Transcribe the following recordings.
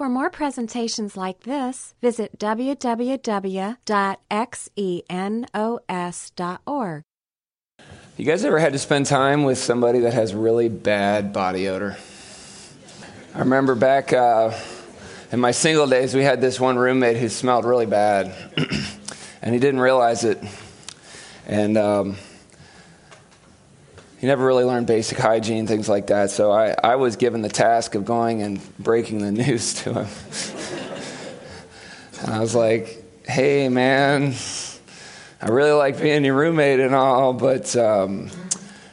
For more presentations like this, visit www.xenos.org. You guys ever had to spend time with somebody that has really bad body odor? I remember back uh, in my single days, we had this one roommate who smelled really bad, and he didn't realize it. And um, he never really learned basic hygiene, things like that. So I, I was given the task of going and breaking the news to him. and I was like, hey, man, I really like being your roommate and all, but, um,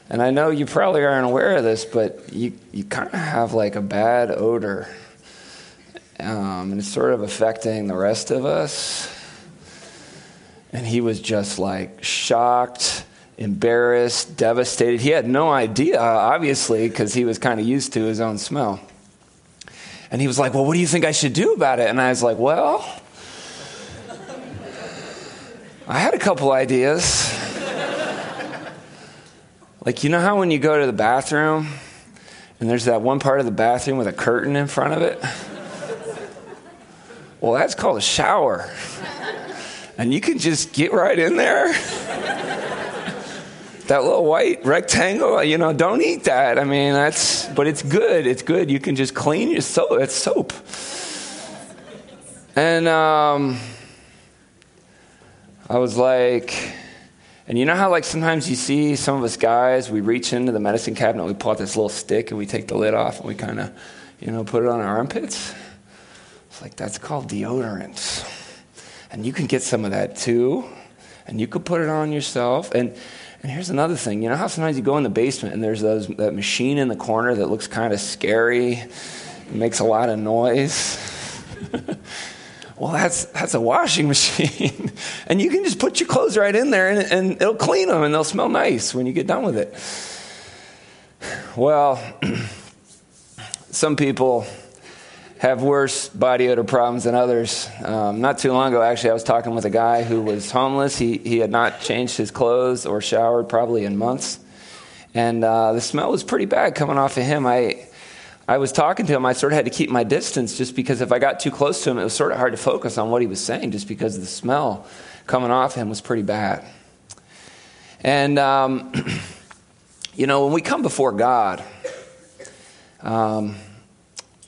and I know you probably aren't aware of this, but you, you kind of have like a bad odor. Um, and it's sort of affecting the rest of us. And he was just like shocked embarrassed, devastated. He had no idea, obviously, because he was kind of used to his own smell. And he was like, Well, what do you think I should do about it? And I was like, Well, I had a couple ideas. like, you know how when you go to the bathroom and there's that one part of the bathroom with a curtain in front of it? Well, that's called a shower. And you can just get right in there that little white rectangle, you know, don't eat that. I mean, that's, but it's good. It's good. You can just clean your soap. It's soap. And um, I was like, and you know how, like, sometimes you see some of us guys, we reach into the medicine cabinet, we pull out this little stick and we take the lid off and we kind of, you know, put it on our armpits? It's like, that's called deodorant. And you can get some of that too. And you could put it on yourself. And and here's another thing. You know how sometimes you go in the basement and there's those, that machine in the corner that looks kind of scary, makes a lot of noise? well, that's, that's a washing machine. and you can just put your clothes right in there and, and it'll clean them and they'll smell nice when you get done with it. Well, some people have worse body odor problems than others. Um, not too long ago, actually, I was talking with a guy who was homeless. He, he had not changed his clothes or showered probably in months. And uh, the smell was pretty bad coming off of him. I, I was talking to him. I sort of had to keep my distance just because if I got too close to him, it was sort of hard to focus on what he was saying just because the smell coming off him was pretty bad. And, um, you know, when we come before God, um,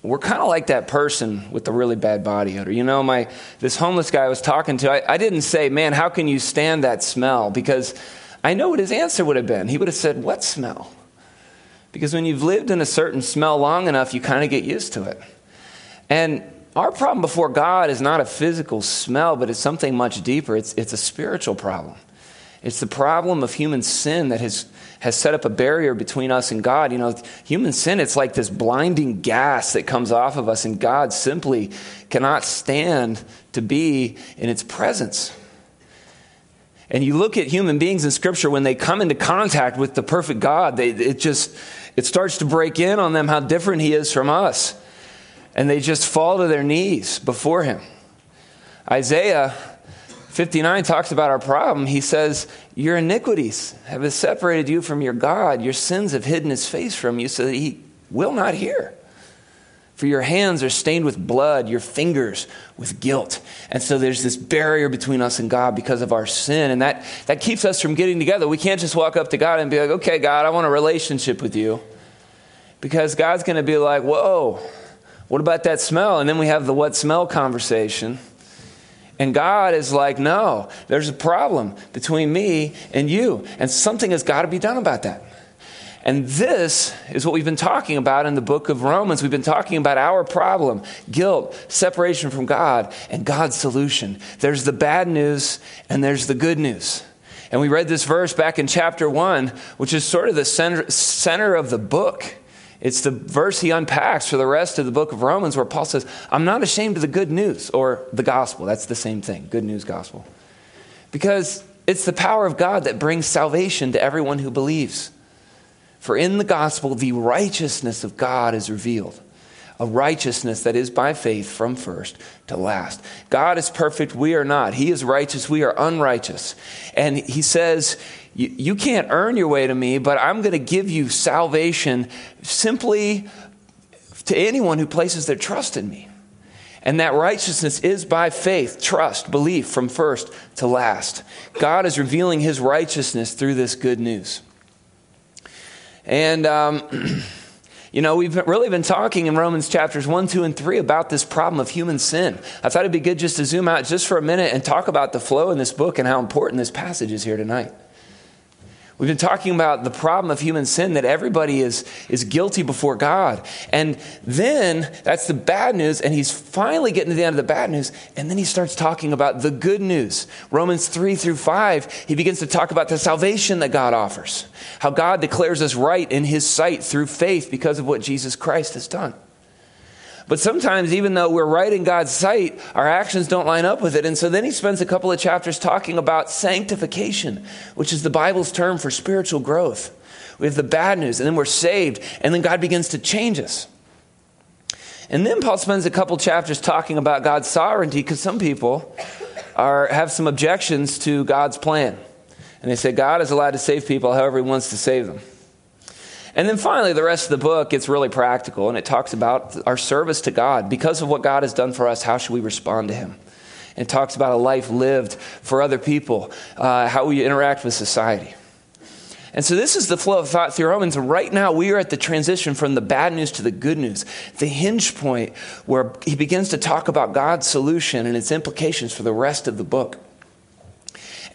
we're kind of like that person with the really bad body odor. You know, my this homeless guy I was talking to, I, I, didn't say, "Man, how can you stand that smell?" Because I know what his answer would have been. He would have said, "What smell?" Because when you've lived in a certain smell long enough, you kind of get used to it. And our problem before God is not a physical smell, but it's something much deeper. It's, it's a spiritual problem. It's the problem of human sin that has has set up a barrier between us and God. You know, human sin, it's like this blinding gas that comes off of us, and God simply cannot stand to be in its presence. And you look at human beings in Scripture when they come into contact with the perfect God, they, it just it starts to break in on them how different He is from us, and they just fall to their knees before Him. Isaiah 59 talks about our problem. He says, Your iniquities have separated you from your God. Your sins have hidden his face from you so that he will not hear. For your hands are stained with blood, your fingers with guilt. And so there's this barrier between us and God because of our sin. And that, that keeps us from getting together. We can't just walk up to God and be like, okay, God, I want a relationship with you. Because God's going to be like, whoa, what about that smell? And then we have the what smell conversation. And God is like, no, there's a problem between me and you. And something has got to be done about that. And this is what we've been talking about in the book of Romans. We've been talking about our problem guilt, separation from God, and God's solution. There's the bad news and there's the good news. And we read this verse back in chapter 1, which is sort of the center, center of the book. It's the verse he unpacks for the rest of the book of Romans where Paul says, I'm not ashamed of the good news or the gospel. That's the same thing good news, gospel. Because it's the power of God that brings salvation to everyone who believes. For in the gospel, the righteousness of God is revealed a righteousness that is by faith from first to last. God is perfect, we are not. He is righteous, we are unrighteous. And He says, You can't earn your way to me, but I'm going to give you salvation simply to anyone who places their trust in me. And that righteousness is by faith, trust, belief from first to last. God is revealing his righteousness through this good news. And, um, you know, we've really been talking in Romans chapters 1, 2, and 3 about this problem of human sin. I thought it'd be good just to zoom out just for a minute and talk about the flow in this book and how important this passage is here tonight. We've been talking about the problem of human sin that everybody is, is guilty before God. And then that's the bad news, and he's finally getting to the end of the bad news, and then he starts talking about the good news. Romans 3 through 5, he begins to talk about the salvation that God offers, how God declares us right in his sight through faith because of what Jesus Christ has done. But sometimes, even though we're right in God's sight, our actions don't line up with it. And so then he spends a couple of chapters talking about sanctification, which is the Bible's term for spiritual growth. We have the bad news, and then we're saved, and then God begins to change us. And then Paul spends a couple chapters talking about God's sovereignty because some people are, have some objections to God's plan. And they say God is allowed to save people however he wants to save them. And then finally, the rest of the book gets really practical and it talks about our service to God. Because of what God has done for us, how should we respond to Him? And it talks about a life lived for other people, uh, how we interact with society. And so, this is the flow of thought through Romans. Right now, we are at the transition from the bad news to the good news, the hinge point where he begins to talk about God's solution and its implications for the rest of the book.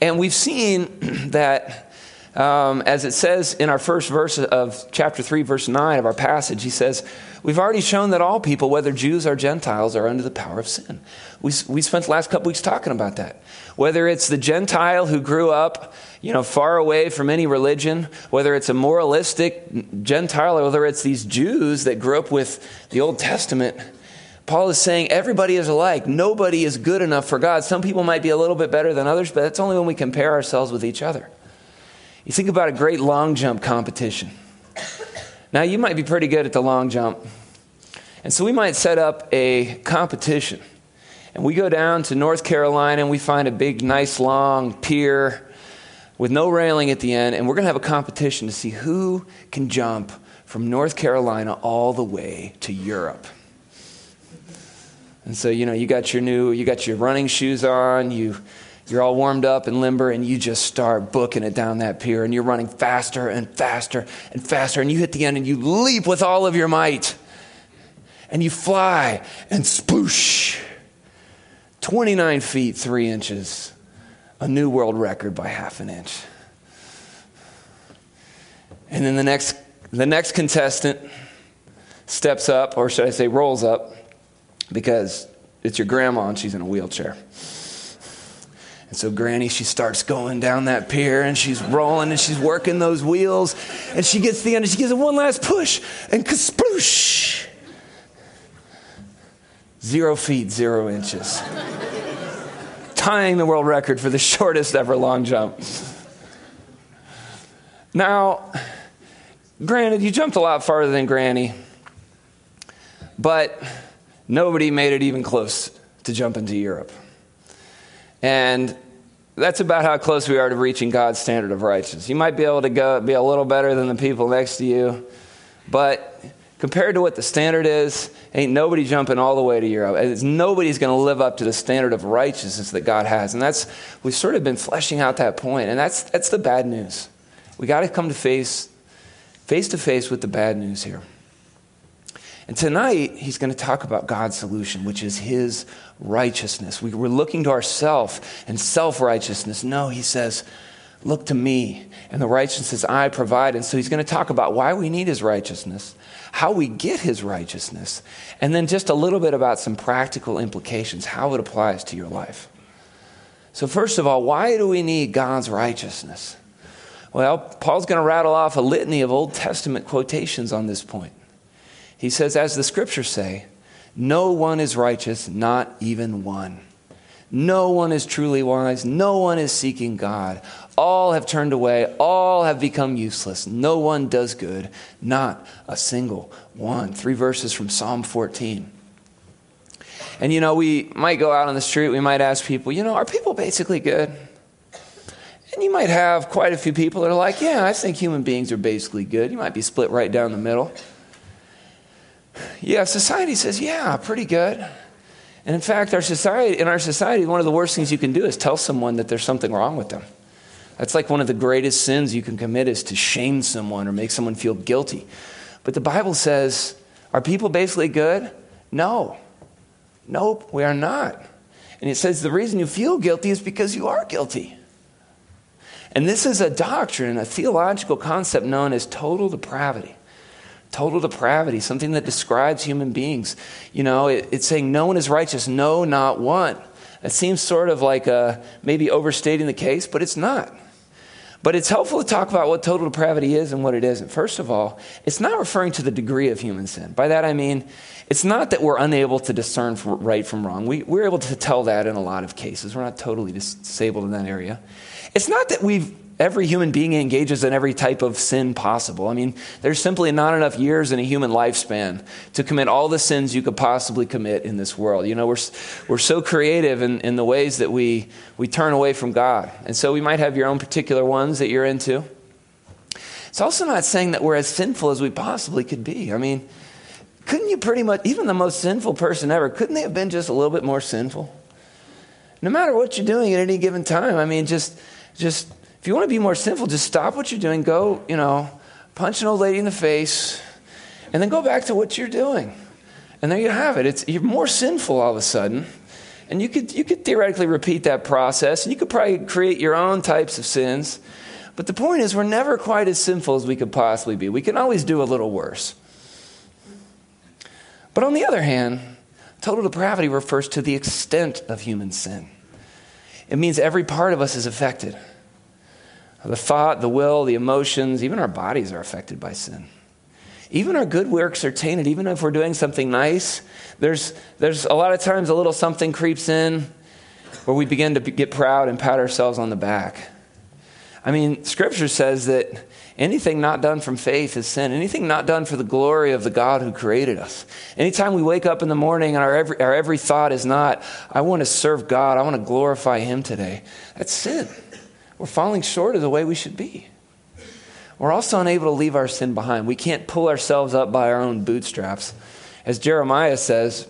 And we've seen that um, as it says in our first verse of chapter 3, verse 9 of our passage, he says, We've already shown that all people, whether Jews or Gentiles, are under the power of sin. We, we spent the last couple weeks talking about that. Whether it's the Gentile who grew up, you know, far away from any religion, whether it's a moralistic Gentile, or whether it's these Jews that grew up with the Old Testament, Paul is saying everybody is alike. Nobody is good enough for God. Some people might be a little bit better than others, but that's only when we compare ourselves with each other. You think about a great long jump competition. Now, you might be pretty good at the long jump. And so we might set up a competition. And we go down to North Carolina and we find a big, nice, long pier with no railing at the end. And we're going to have a competition to see who can jump from North Carolina all the way to Europe. And so, you know, you got your new, you got your running shoes on, you you're all warmed up and limber, and you just start booking it down that pier, and you're running faster and faster and faster, and you hit the end and you leap with all of your might, and you fly and sploosh 29 feet 3 inches, a new world record by half an inch. And then the next, the next contestant steps up, or should I say, rolls up, because it's your grandma and she's in a wheelchair. And so Granny, she starts going down that pier and she's rolling and she's working those wheels. And she gets to the end and she gives it one last push and kasploosh. Zero feet, zero inches. Tying the world record for the shortest ever long jump. Now, granted, you jumped a lot farther than Granny, but nobody made it even close to jumping to Europe. And that's about how close we are to reaching God's standard of righteousness. You might be able to go be a little better than the people next to you, but compared to what the standard is, ain't nobody jumping all the way to Europe. Nobody's going to live up to the standard of righteousness that God has, and that's we've sort of been fleshing out that point, and that's that's the bad news. We got to come to face face to face with the bad news here. And tonight, he's going to talk about God's solution, which is his righteousness. We, are looking to ourself and self righteousness. No, he says, look to me and the righteousness I provide. And so he's going to talk about why we need his righteousness, how we get his righteousness, and then just a little bit about some practical implications, how it applies to your life. So, first of all, why do we need God's righteousness? Well, Paul's going to rattle off a litany of Old Testament quotations on this point. He says, as the scriptures say, no one is righteous, not even one. No one is truly wise. No one is seeking God. All have turned away. All have become useless. No one does good, not a single one. Three verses from Psalm 14. And you know, we might go out on the street, we might ask people, you know, are people basically good? And you might have quite a few people that are like, yeah, I think human beings are basically good. You might be split right down the middle. Yeah, society says, yeah, pretty good. And in fact, our society, in our society, one of the worst things you can do is tell someone that there's something wrong with them. That's like one of the greatest sins you can commit is to shame someone or make someone feel guilty. But the Bible says, are people basically good? No. Nope, we are not. And it says the reason you feel guilty is because you are guilty. And this is a doctrine, a theological concept known as total depravity. Total depravity, something that describes human beings. You know, it, it's saying no one is righteous, no, not one. It seems sort of like a, maybe overstating the case, but it's not. But it's helpful to talk about what total depravity is and what it isn't. First of all, it's not referring to the degree of human sin. By that I mean, it's not that we're unable to discern right from wrong. We, we're able to tell that in a lot of cases. We're not totally disabled in that area. It's not that we've every human being engages in every type of sin possible. I mean, there's simply not enough years in a human lifespan to commit all the sins you could possibly commit in this world. You know, we're, we're so creative in, in the ways that we, we turn away from God. And so we might have your own particular ones that you're into. It's also not saying that we're as sinful as we possibly could be. I mean, couldn't you pretty much, even the most sinful person ever, couldn't they have been just a little bit more sinful? No matter what you're doing at any given time, I mean, just, just if you want to be more sinful, just stop what you're doing, go, you know, punch an old lady in the face, and then go back to what you're doing. And there you have it. It's, you're more sinful all of a sudden. And you could, you could theoretically repeat that process, and you could probably create your own types of sins. But the point is, we're never quite as sinful as we could possibly be. We can always do a little worse. But on the other hand, total depravity refers to the extent of human sin. It means every part of us is affected. The thought, the will, the emotions, even our bodies are affected by sin. Even our good works are tainted. Even if we're doing something nice, there's, there's a lot of times a little something creeps in where we begin to get proud and pat ourselves on the back. I mean, Scripture says that anything not done from faith is sin. Anything not done for the glory of the God who created us. Anytime we wake up in the morning and our every, our every thought is not, I want to serve God, I want to glorify Him today, that's sin. We're falling short of the way we should be. We're also unable to leave our sin behind. We can't pull ourselves up by our own bootstraps. As Jeremiah says,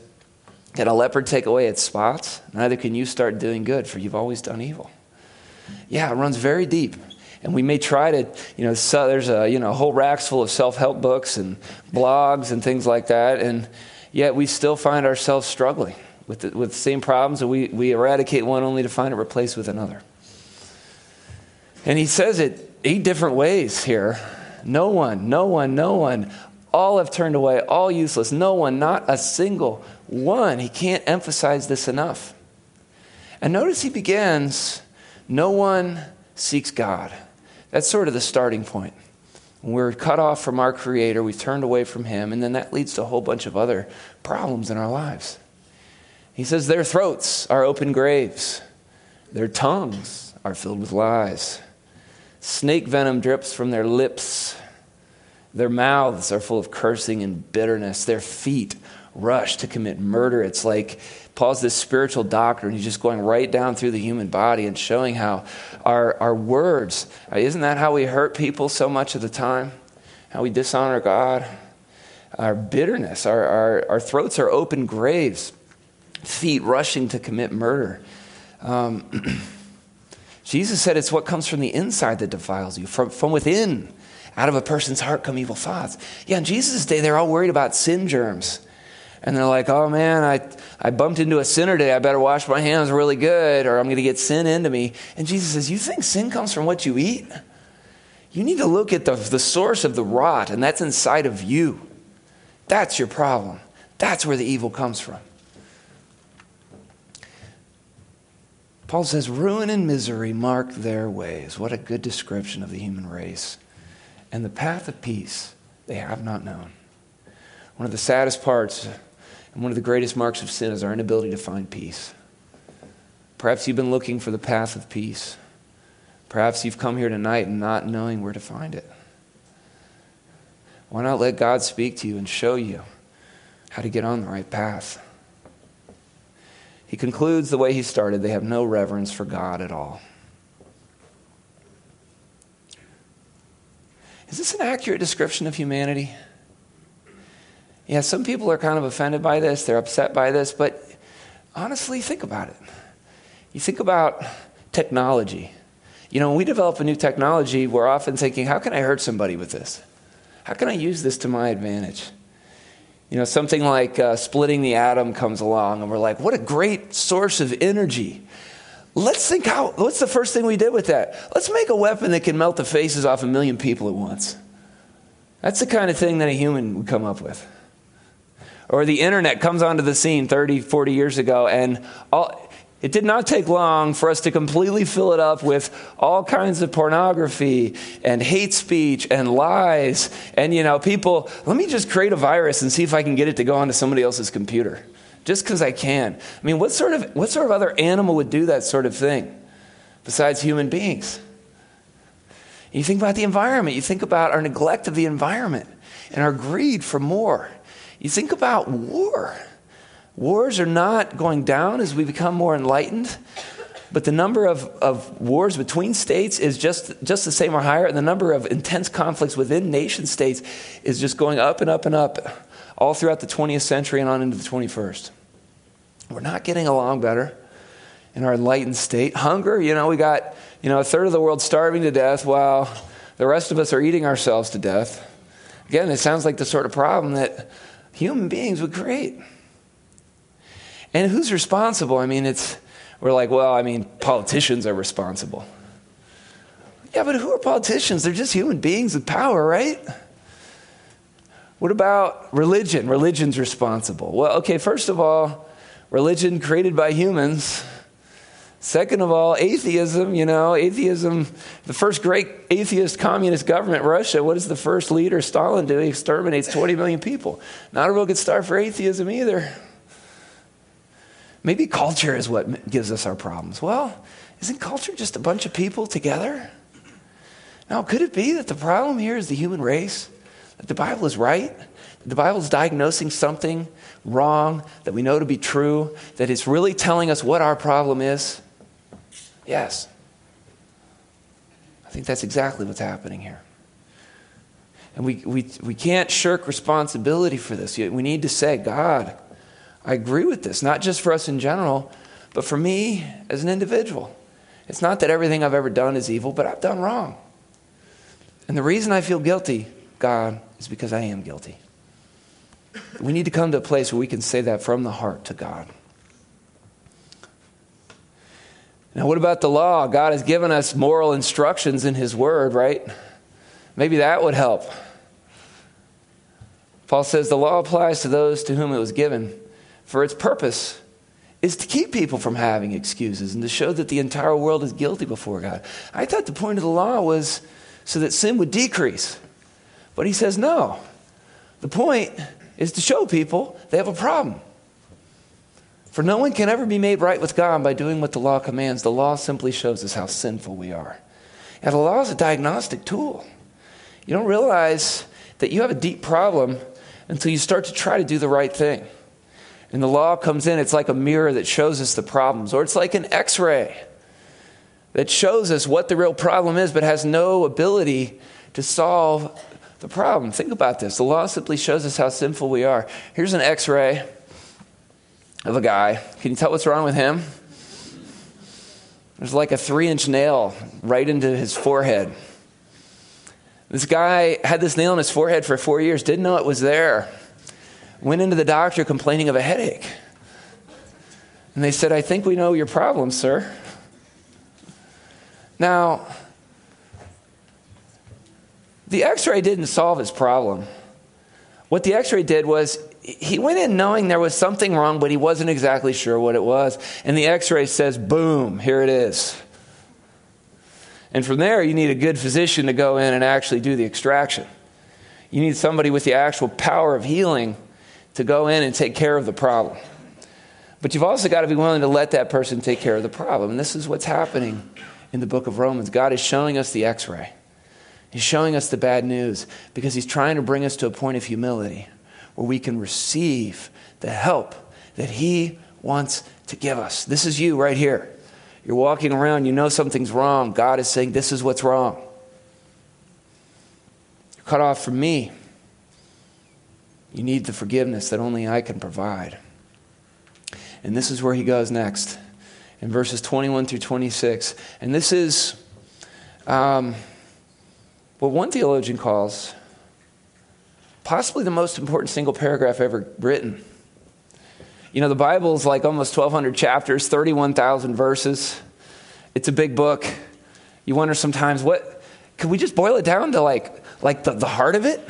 can a leopard take away its spots? Neither can you start doing good, for you've always done evil. Yeah, it runs very deep. And we may try to, you know, so there's a you know whole racks full of self-help books and blogs and things like that, and yet we still find ourselves struggling with the, with the same problems, and we, we eradicate one only to find it replaced with another. And he says it eight different ways here. No one, no one, no one. All have turned away, all useless. No one, not a single one. He can't emphasize this enough. And notice he begins, no one seeks God. That's sort of the starting point. We're cut off from our Creator, we've turned away from Him, and then that leads to a whole bunch of other problems in our lives. He says, Their throats are open graves, their tongues are filled with lies. Snake venom drips from their lips. Their mouths are full of cursing and bitterness. Their feet rush to commit murder. It's like Paul's this spiritual doctor, and he's just going right down through the human body and showing how our, our words, uh, isn't that how we hurt people so much of the time? How we dishonor God? Our bitterness, our, our, our throats are open graves, feet rushing to commit murder. Um, Jesus said it's what comes from the inside that defiles you, from, from within. Out of a person's heart come evil thoughts. Yeah, in Jesus' day, they're all worried about sin germs. And they're like, oh man, I, I bumped into a sinner today. I better wash my hands really good or I'm going to get sin into me. And Jesus says, You think sin comes from what you eat? You need to look at the, the source of the rot, and that's inside of you. That's your problem. That's where the evil comes from. Paul says, ruin and misery mark their ways. What a good description of the human race. And the path of peace they have not known. One of the saddest parts and one of the greatest marks of sin is our inability to find peace. Perhaps you've been looking for the path of peace. Perhaps you've come here tonight and not knowing where to find it. Why not let God speak to you and show you how to get on the right path? He concludes the way he started they have no reverence for God at all. Is this an accurate description of humanity? Yeah, some people are kind of offended by this, they're upset by this, but honestly, think about it. You think about technology. You know, when we develop a new technology, we're often thinking, how can I hurt somebody with this? How can I use this to my advantage? You know, something like uh, splitting the atom comes along, and we're like, what a great source of energy. Let's think how, what's the first thing we did with that? Let's make a weapon that can melt the faces off a million people at once. That's the kind of thing that a human would come up with. Or the internet comes onto the scene 30, 40 years ago, and all, it did not take long for us to completely fill it up with all kinds of pornography and hate speech and lies. And, you know, people, let me just create a virus and see if I can get it to go onto somebody else's computer just because I can. I mean, what sort, of, what sort of other animal would do that sort of thing besides human beings? You think about the environment, you think about our neglect of the environment and our greed for more. You think about war. Wars are not going down as we become more enlightened, but the number of, of wars between states is just, just the same or higher, and the number of intense conflicts within nation states is just going up and up and up all throughout the 20th century and on into the 21st. We're not getting along better in our enlightened state. Hunger, you know, we got, you know, a third of the world starving to death while the rest of us are eating ourselves to death. Again, it sounds like the sort of problem that human beings would create. And who's responsible? I mean, it's, we're like, well, I mean, politicians are responsible. Yeah, but who are politicians? They're just human beings with power, right? What about religion? Religion's responsible. Well, okay, first of all, religion created by humans. Second of all, atheism, you know, atheism, the first great atheist communist government, Russia, what does the first leader, Stalin, do? He exterminates 20 million people. Not a real good start for atheism either. Maybe culture is what gives us our problems. Well, isn't culture just a bunch of people together? Now, could it be that the problem here is the human race? That the Bible is right? That the Bible is diagnosing something wrong that we know to be true, that it's really telling us what our problem is? Yes. I think that's exactly what's happening here. And we, we, we can't shirk responsibility for this. We need to say, God, I agree with this, not just for us in general, but for me as an individual. It's not that everything I've ever done is evil, but I've done wrong. And the reason I feel guilty, God, is because I am guilty. We need to come to a place where we can say that from the heart to God. Now, what about the law? God has given us moral instructions in His Word, right? Maybe that would help. Paul says the law applies to those to whom it was given, for its purpose is to keep people from having excuses and to show that the entire world is guilty before God. I thought the point of the law was so that sin would decrease. But he says no. The point is to show people they have a problem. For no one can ever be made right with God by doing what the law commands. The law simply shows us how sinful we are. And the law is a diagnostic tool. You don't realize that you have a deep problem until you start to try to do the right thing. And the law comes in, it's like a mirror that shows us the problems, or it's like an x ray that shows us what the real problem is, but has no ability to solve the problem. Think about this. The law simply shows us how sinful we are. Here's an x ray of a guy. Can you tell what's wrong with him? There's like a three inch nail right into his forehead. This guy had this nail in his forehead for four years, didn't know it was there. Went into the doctor complaining of a headache. And they said, I think we know your problem, sir. Now, the x ray didn't solve his problem. What the x ray did was he went in knowing there was something wrong, but he wasn't exactly sure what it was. And the x ray says, boom, here it is. And from there, you need a good physician to go in and actually do the extraction. You need somebody with the actual power of healing to go in and take care of the problem. But you've also got to be willing to let that person take care of the problem. And this is what's happening in the book of Romans. God is showing us the x ray, He's showing us the bad news because He's trying to bring us to a point of humility where we can receive the help that He wants to give us. This is you right here. You're walking around, you know something's wrong. God is saying, This is what's wrong. You're cut off from me. You need the forgiveness that only I can provide. And this is where he goes next in verses 21 through 26. And this is um, what one theologian calls possibly the most important single paragraph ever written. You know, the Bible is like almost 1,200 chapters, 31,000 verses. It's a big book. You wonder sometimes, what could we just boil it down to like, like the, the heart of it?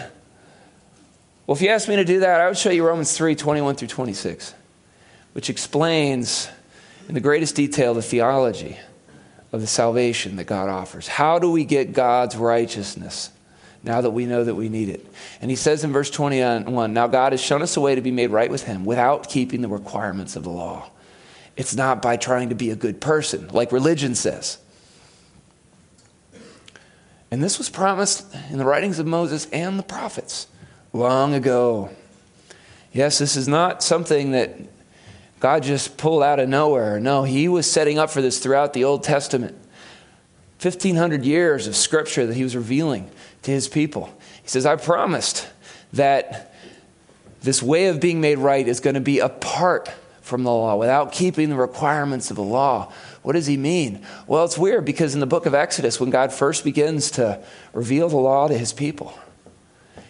Well, if you asked me to do that, I would show you Romans 3 21 through 26, which explains in the greatest detail the theology of the salvation that God offers. How do we get God's righteousness now that we know that we need it? And he says in verse 21 Now God has shown us a way to be made right with him without keeping the requirements of the law. It's not by trying to be a good person, like religion says. And this was promised in the writings of Moses and the prophets long ago. Yes, this is not something that God just pulled out of nowhere. No, He was setting up for this throughout the Old Testament. 1,500 years of scripture that He was revealing to His people. He says, I promised that this way of being made right is going to be apart from the law, without keeping the requirements of the law. What does he mean? Well, it's weird because in the book of Exodus, when God first begins to reveal the law to his people,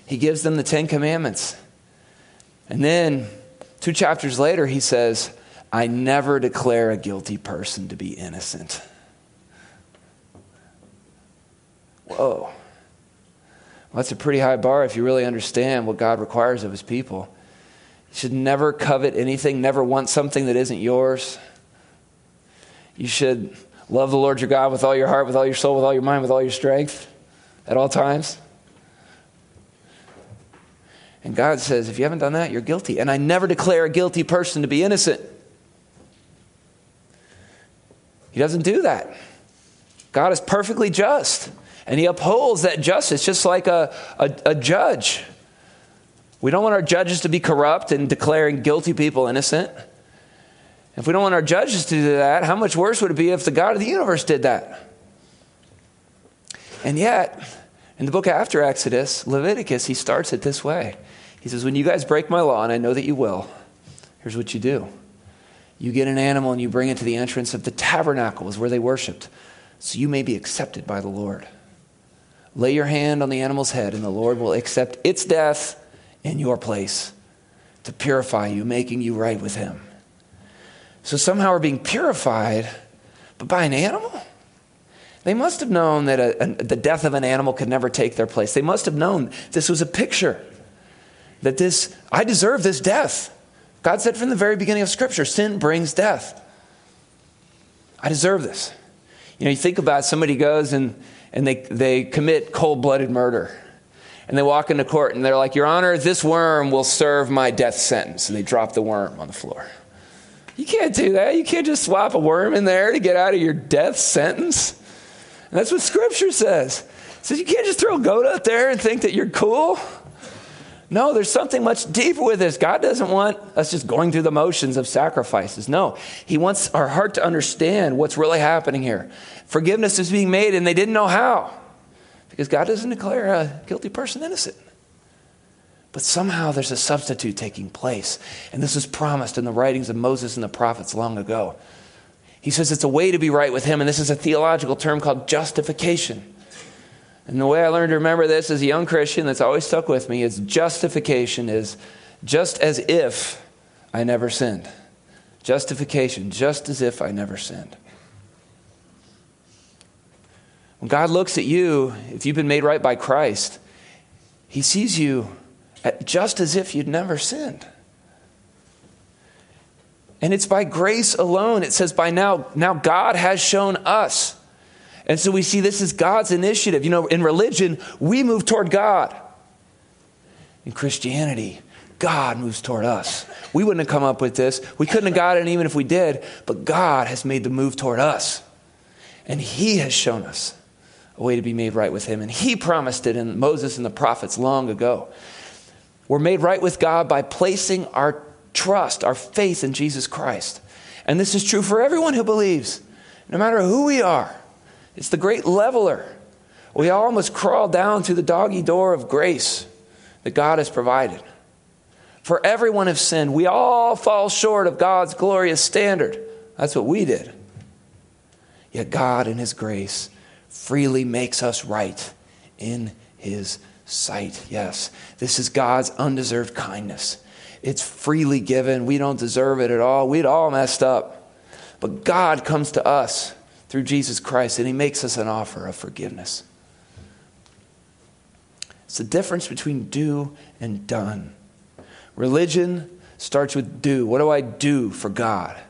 he gives them the Ten Commandments. And then Two chapters later, he says, I never declare a guilty person to be innocent. Whoa. Well, that's a pretty high bar if you really understand what God requires of his people. You should never covet anything, never want something that isn't yours. You should love the Lord your God with all your heart, with all your soul, with all your mind, with all your strength at all times. And God says, if you haven't done that, you're guilty. And I never declare a guilty person to be innocent. He doesn't do that. God is perfectly just, and He upholds that justice just like a, a, a judge. We don't want our judges to be corrupt and declaring guilty people innocent. If we don't want our judges to do that, how much worse would it be if the God of the universe did that? And yet, in the book after Exodus, Leviticus, he starts it this way. He says, When you guys break my law, and I know that you will, here's what you do you get an animal and you bring it to the entrance of the tabernacles where they worshiped, so you may be accepted by the Lord. Lay your hand on the animal's head, and the Lord will accept its death in your place to purify you, making you right with Him. So somehow we're being purified, but by an animal? They must have known that a, a, the death of an animal could never take their place. They must have known this was a picture that this, I deserve this death. God said from the very beginning of Scripture, sin brings death. I deserve this. You know, you think about it, somebody goes and, and they, they commit cold blooded murder. And they walk into court and they're like, Your Honor, this worm will serve my death sentence. And they drop the worm on the floor. You can't do that. You can't just swap a worm in there to get out of your death sentence. And that's what Scripture says. It says you can't just throw a goat out there and think that you're cool. No, there's something much deeper with this. God doesn't want us just going through the motions of sacrifices. No, He wants our heart to understand what's really happening here. Forgiveness is being made, and they didn't know how because God doesn't declare a guilty person innocent. But somehow there's a substitute taking place. And this was promised in the writings of Moses and the prophets long ago. He says it's a way to be right with Him, and this is a theological term called justification. And the way I learned to remember this as a young Christian that's always stuck with me is justification is just as if I never sinned. Justification, just as if I never sinned. When God looks at you, if you've been made right by Christ, He sees you just as if you'd never sinned. And it's by grace alone. It says, by now, now God has shown us and so we see this is God's initiative. You know, in religion, we move toward God. In Christianity, God moves toward us. We wouldn't have come up with this. We couldn't have got it even if we did, but God has made the move toward us. And He has shown us a way to be made right with Him. And He promised it in Moses and the prophets long ago. We're made right with God by placing our trust, our faith in Jesus Christ. And this is true for everyone who believes, no matter who we are. It's the great leveler. We all must crawl down to the doggy door of grace that God has provided. For everyone have sinned. We all fall short of God's glorious standard. That's what we did. Yet God, in His grace, freely makes us right in His sight. Yes, this is God's undeserved kindness. It's freely given. We don't deserve it at all. We'd all messed up. But God comes to us through Jesus Christ and He makes us an offer of forgiveness. It's the difference between do and done. Religion starts with do. What do I do for God?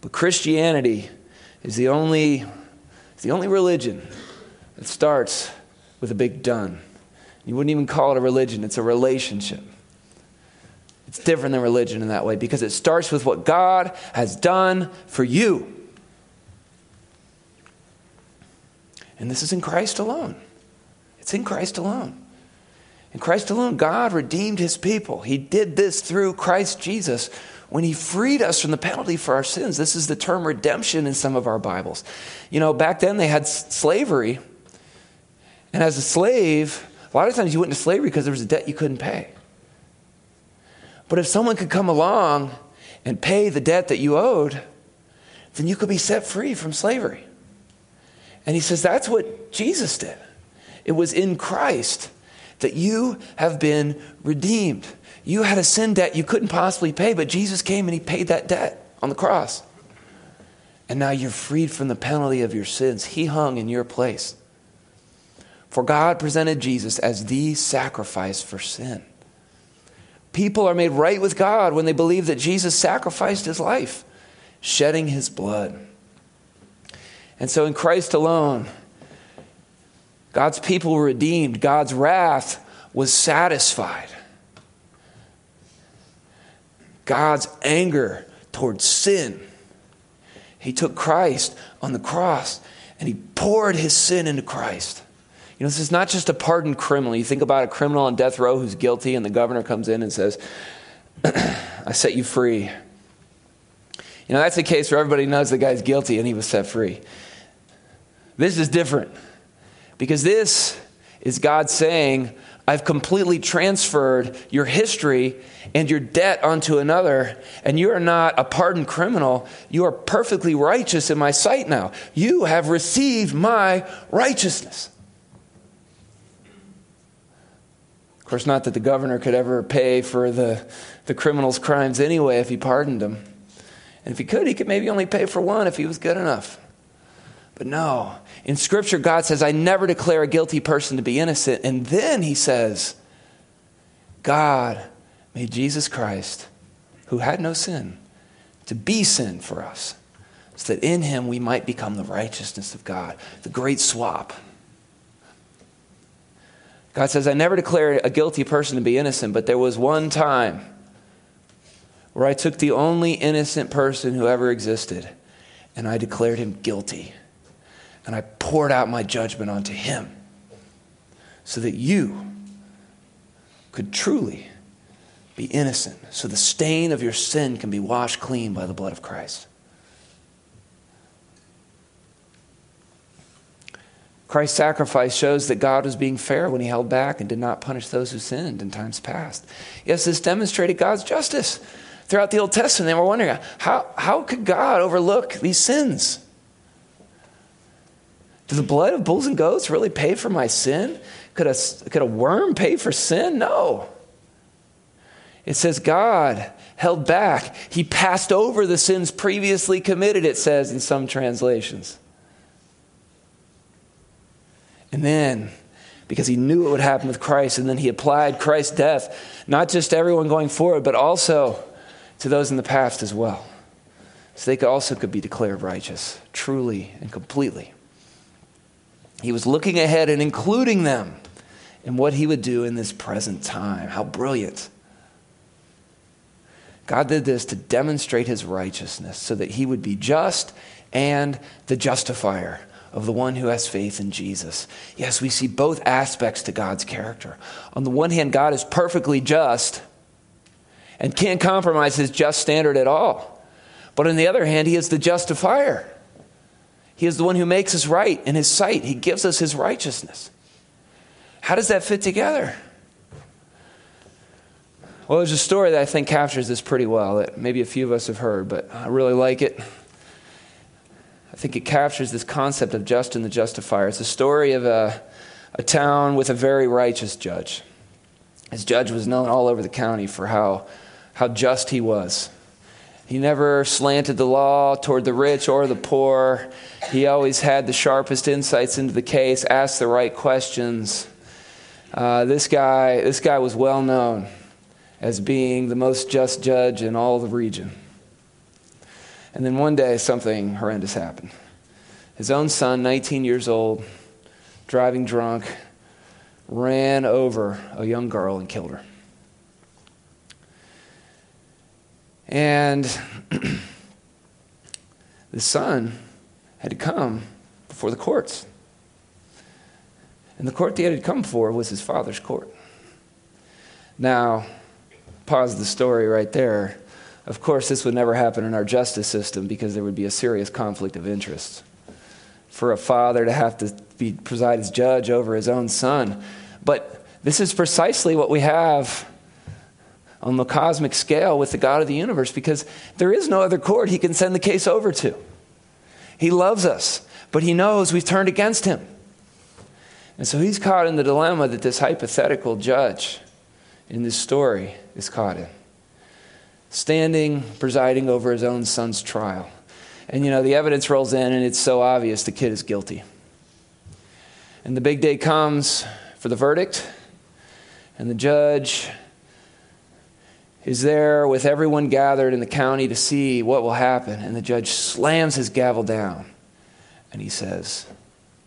But Christianity is the only, the only religion that starts with a big done. You wouldn't even call it a religion, it's a relationship. It's different than religion in that way because it starts with what God has done for you. And this is in Christ alone. It's in Christ alone. In Christ alone, God redeemed his people. He did this through Christ Jesus when he freed us from the penalty for our sins. This is the term redemption in some of our Bibles. You know, back then they had slavery. And as a slave, a lot of times you went into slavery because there was a debt you couldn't pay. But if someone could come along and pay the debt that you owed, then you could be set free from slavery. And he says that's what Jesus did. It was in Christ that you have been redeemed. You had a sin debt you couldn't possibly pay, but Jesus came and he paid that debt on the cross. And now you're freed from the penalty of your sins. He hung in your place. For God presented Jesus as the sacrifice for sin. People are made right with God when they believe that Jesus sacrificed his life, shedding his blood. And so in Christ alone, God's people were redeemed. God's wrath was satisfied. God's anger towards sin. He took Christ on the cross and he poured his sin into Christ. You know, this is not just a pardoned criminal. You think about a criminal on death row who's guilty, and the governor comes in and says, I set you free. You know, that's a case where everybody knows the guy's guilty and he was set free. This is different. Because this is God saying, I've completely transferred your history and your debt onto another, and you are not a pardoned criminal. You are perfectly righteous in my sight now. You have received my righteousness. Of course, not that the governor could ever pay for the, the criminal's crimes anyway if he pardoned him. And if he could, he could maybe only pay for one if he was good enough. But no, in Scripture, God says, I never declare a guilty person to be innocent. And then he says, God made Jesus Christ, who had no sin, to be sin for us, so that in him we might become the righteousness of God. The great swap. God says, I never declare a guilty person to be innocent, but there was one time where I took the only innocent person who ever existed and I declared him guilty and I poured out my judgment onto him so that you could truly be innocent, so the stain of your sin can be washed clean by the blood of Christ. Christ's sacrifice shows that God was being fair when he held back and did not punish those who sinned in times past. Yes, this demonstrated God's justice. Throughout the Old Testament, they were wondering how, how could God overlook these sins? Does the blood of bulls and goats really pay for my sin? Could a, could a worm pay for sin? No. It says God held back. He passed over the sins previously committed, it says in some translations. And then, because he knew what would happen with Christ, and then he applied Christ's death, not just to everyone going forward, but also to those in the past as well. So they also could be declared righteous, truly and completely. He was looking ahead and including them in what he would do in this present time. How brilliant. God did this to demonstrate his righteousness so that he would be just and the justifier of the one who has faith in Jesus. Yes, we see both aspects to God's character. On the one hand, God is perfectly just and can't compromise his just standard at all. But on the other hand, he is the justifier. He is the one who makes us right in His sight. He gives us His righteousness. How does that fit together? Well, there's a story that I think captures this pretty well that maybe a few of us have heard, but I really like it. I think it captures this concept of Justin the Justifier. It's a story of a, a town with a very righteous judge. His judge was known all over the county for how, how just he was. He never slanted the law toward the rich or the poor. He always had the sharpest insights into the case, asked the right questions. Uh, this guy, this guy was well known as being the most just judge in all the region. And then one day, something horrendous happened. His own son, 19 years old, driving drunk, ran over a young girl and killed her. And the son had to come before the courts. And the court that he had come for was his father's court. Now, pause the story right there. Of course, this would never happen in our justice system because there would be a serious conflict of interest. For a father to have to be, preside as judge over his own son. But this is precisely what we have on the cosmic scale with the God of the universe because there is no other court he can send the case over to. He loves us, but he knows we've turned against him. And so he's caught in the dilemma that this hypothetical judge in this story is caught in. Standing, presiding over his own son's trial. And you know, the evidence rolls in, and it's so obvious the kid is guilty. And the big day comes for the verdict, and the judge is there with everyone gathered in the county to see what will happen. And the judge slams his gavel down and he says,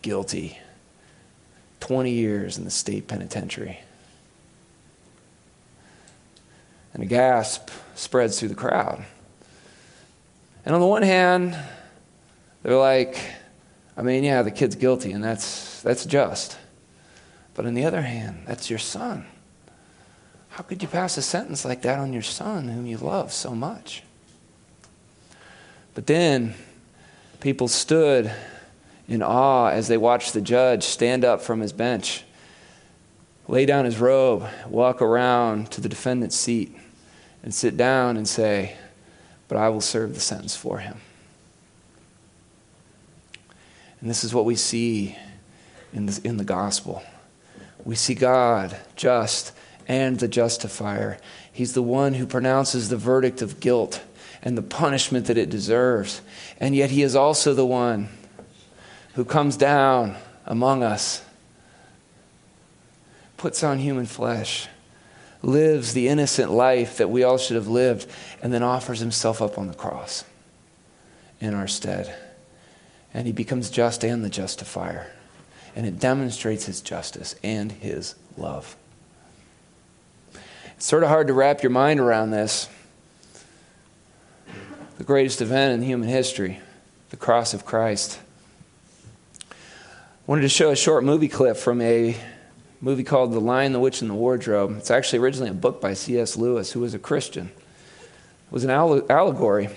Guilty. 20 years in the state penitentiary. And a gasp spreads through the crowd. And on the one hand, they're like, I mean, yeah, the kid's guilty, and that's, that's just. But on the other hand, that's your son. How could you pass a sentence like that on your son whom you love so much? But then people stood in awe as they watched the judge stand up from his bench, lay down his robe, walk around to the defendant's seat, and sit down and say, But I will serve the sentence for him. And this is what we see in the, in the gospel. We see God just and the justifier. He's the one who pronounces the verdict of guilt and the punishment that it deserves. And yet, He is also the one who comes down among us, puts on human flesh, lives the innocent life that we all should have lived, and then offers Himself up on the cross in our stead. And He becomes just and the justifier. And it demonstrates His justice and His love. Sort of hard to wrap your mind around this. The greatest event in human history, the cross of Christ. I wanted to show a short movie clip from a movie called The Lion, the Witch, and the Wardrobe. It's actually originally a book by C.S. Lewis, who was a Christian. It was an allegory.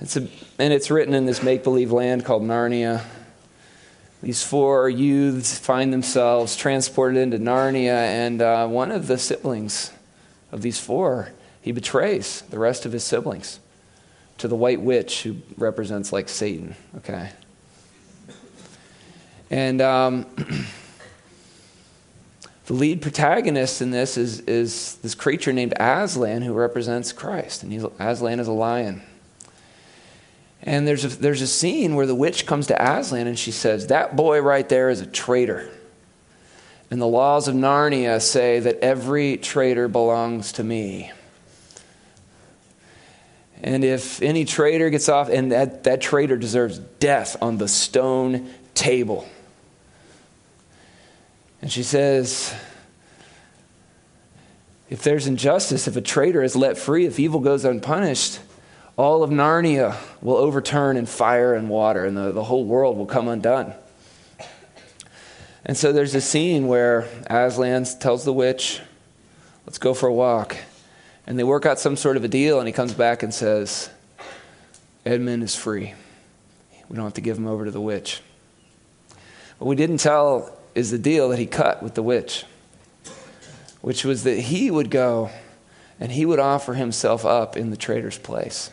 It's a, and it's written in this make believe land called Narnia. These four youths find themselves transported into Narnia, and uh, one of the siblings of these four, he betrays the rest of his siblings to the white witch who represents like Satan, okay? And um, the lead protagonist in this is, is this creature named Aslan who represents Christ, and Aslan is a lion. And there's a, there's a scene where the witch comes to Aslan and she says, That boy right there is a traitor. And the laws of Narnia say that every traitor belongs to me. And if any traitor gets off, and that, that traitor deserves death on the stone table. And she says, if there's injustice, if a traitor is let free, if evil goes unpunished, all of Narnia will overturn in fire and water, and the, the whole world will come undone. And so there's a scene where Aslan tells the witch, Let's go for a walk. And they work out some sort of a deal, and he comes back and says, Edmund is free. We don't have to give him over to the witch. What we didn't tell is the deal that he cut with the witch, which was that he would go and he would offer himself up in the traitor's place,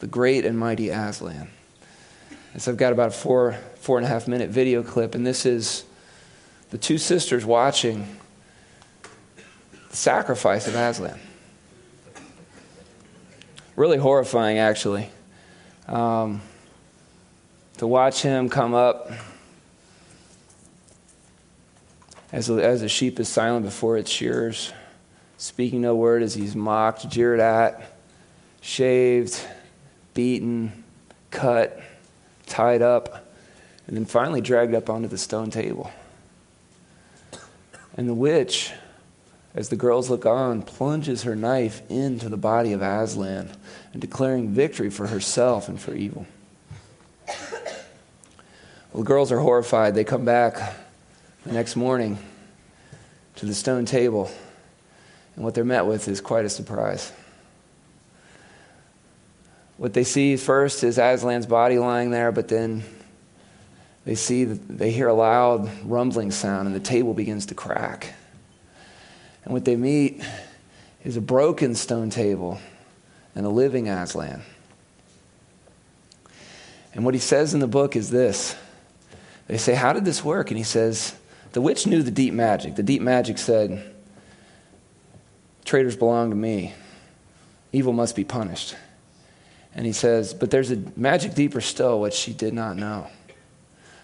the great and mighty Aslan. And so I've got about a four, four and a half minute video clip, and this is the two sisters watching the sacrifice of Aslan. Really horrifying, actually. Um, to watch him come up as a, as a sheep is silent before its shearers, speaking no word as he's mocked, jeered at, shaved, beaten, cut, tied up, and then finally dragged up onto the stone table. And the witch, as the girls look on, plunges her knife into the body of Aslan and declaring victory for herself and for evil. Well, the girls are horrified. They come back the next morning to the stone table, and what they're met with is quite a surprise. What they see first is Aslan's body lying there, but then they see they hear a loud rumbling sound, and the table begins to crack. And what they meet is a broken stone table and a living Aslan. And what he says in the book is this. They say, How did this work? And he says, the witch knew the deep magic. The deep magic said, Traitors belong to me. Evil must be punished. And he says, But there's a magic deeper still, which she did not know.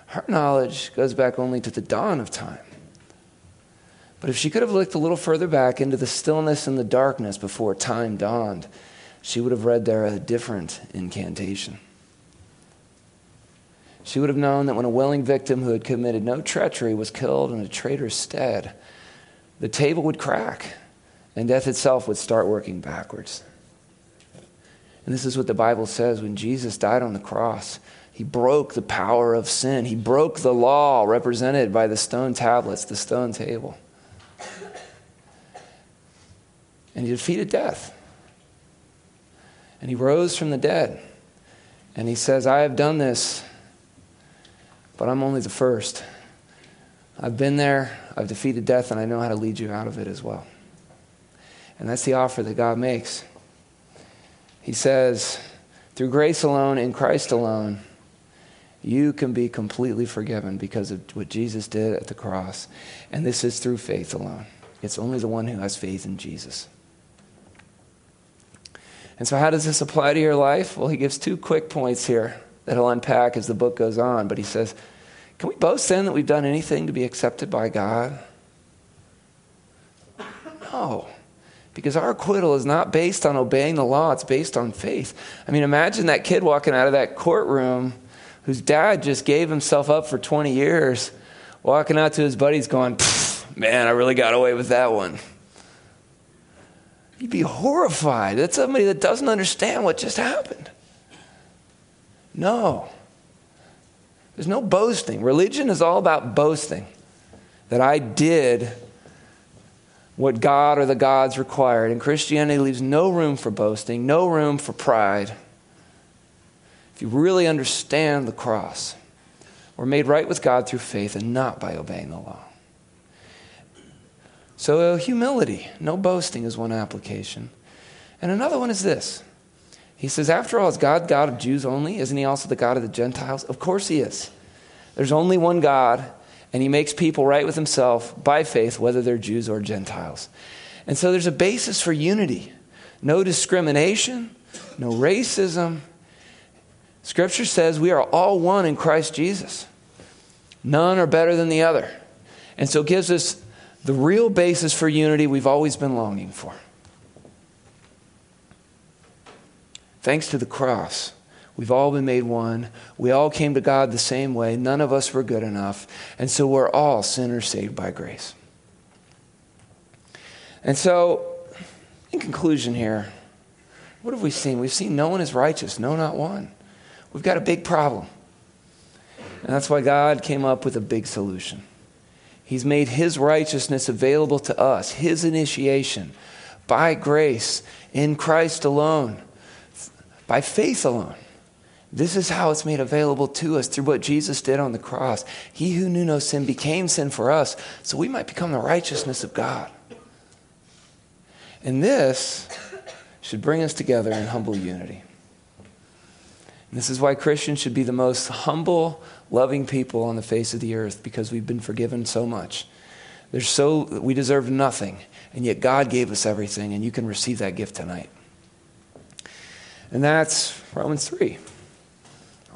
Her knowledge goes back only to the dawn of time. But if she could have looked a little further back into the stillness and the darkness before time dawned, she would have read there a different incantation. She would have known that when a willing victim who had committed no treachery was killed in a traitor's stead, the table would crack and death itself would start working backwards. And this is what the Bible says when Jesus died on the cross. He broke the power of sin. He broke the law represented by the stone tablets, the stone table. And he defeated death. And he rose from the dead. And he says, I have done this but I'm only the first. I've been there, I've defeated death, and I know how to lead you out of it as well. And that's the offer that God makes. He says, through grace alone, in Christ alone, you can be completely forgiven because of what Jesus did at the cross. And this is through faith alone. It's only the one who has faith in Jesus. And so, how does this apply to your life? Well, he gives two quick points here that he'll unpack as the book goes on. But he says, Can we boast then that we've done anything to be accepted by God? No. Because our acquittal is not based on obeying the law, it's based on faith. I mean, imagine that kid walking out of that courtroom whose dad just gave himself up for 20 years, walking out to his buddies going, Man, I really got away with that one. You'd be horrified. That's somebody that doesn't understand what just happened. No. There's no boasting. Religion is all about boasting that I did what God or the gods required. And Christianity leaves no room for boasting, no room for pride. If you really understand the cross, we're made right with God through faith and not by obeying the law. So, uh, humility, no boasting is one application. And another one is this he says, After all, is God God of Jews only? Isn't he also the God of the Gentiles? Of course he is. There's only one God, and he makes people right with himself by faith, whether they're Jews or Gentiles. And so there's a basis for unity no discrimination, no racism. Scripture says we are all one in Christ Jesus. None are better than the other. And so it gives us the real basis for unity we've always been longing for. Thanks to the cross, we've all been made one. We all came to God the same way. None of us were good enough. And so we're all sinners saved by grace. And so, in conclusion, here, what have we seen? We've seen no one is righteous, no, not one. We've got a big problem. And that's why God came up with a big solution. He's made His righteousness available to us, His initiation, by grace, in Christ alone by faith alone. This is how it's made available to us through what Jesus did on the cross. He who knew no sin became sin for us so we might become the righteousness of God. And this should bring us together in humble unity. And this is why Christians should be the most humble, loving people on the face of the earth because we've been forgiven so much. There's so we deserve nothing, and yet God gave us everything, and you can receive that gift tonight. And that's Romans 3.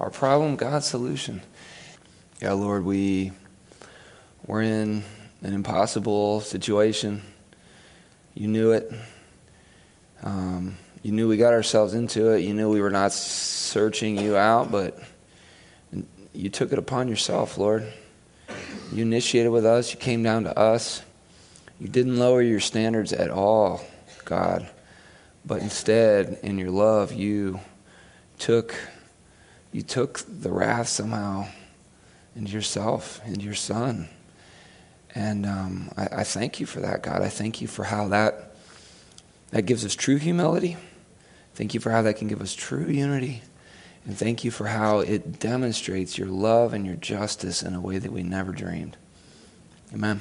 Our problem, God's solution. Yeah, Lord, we we're in an impossible situation. You knew it. Um, you knew we got ourselves into it. You knew we were not searching you out, but you took it upon yourself, Lord. You initiated with us. You came down to us. You didn't lower your standards at all, God. But instead, in your love, you took you took the wrath somehow into yourself, into your son. And um, I, I thank you for that, God. I thank you for how that that gives us true humility. Thank you for how that can give us true unity. And thank you for how it demonstrates your love and your justice in a way that we never dreamed. Amen.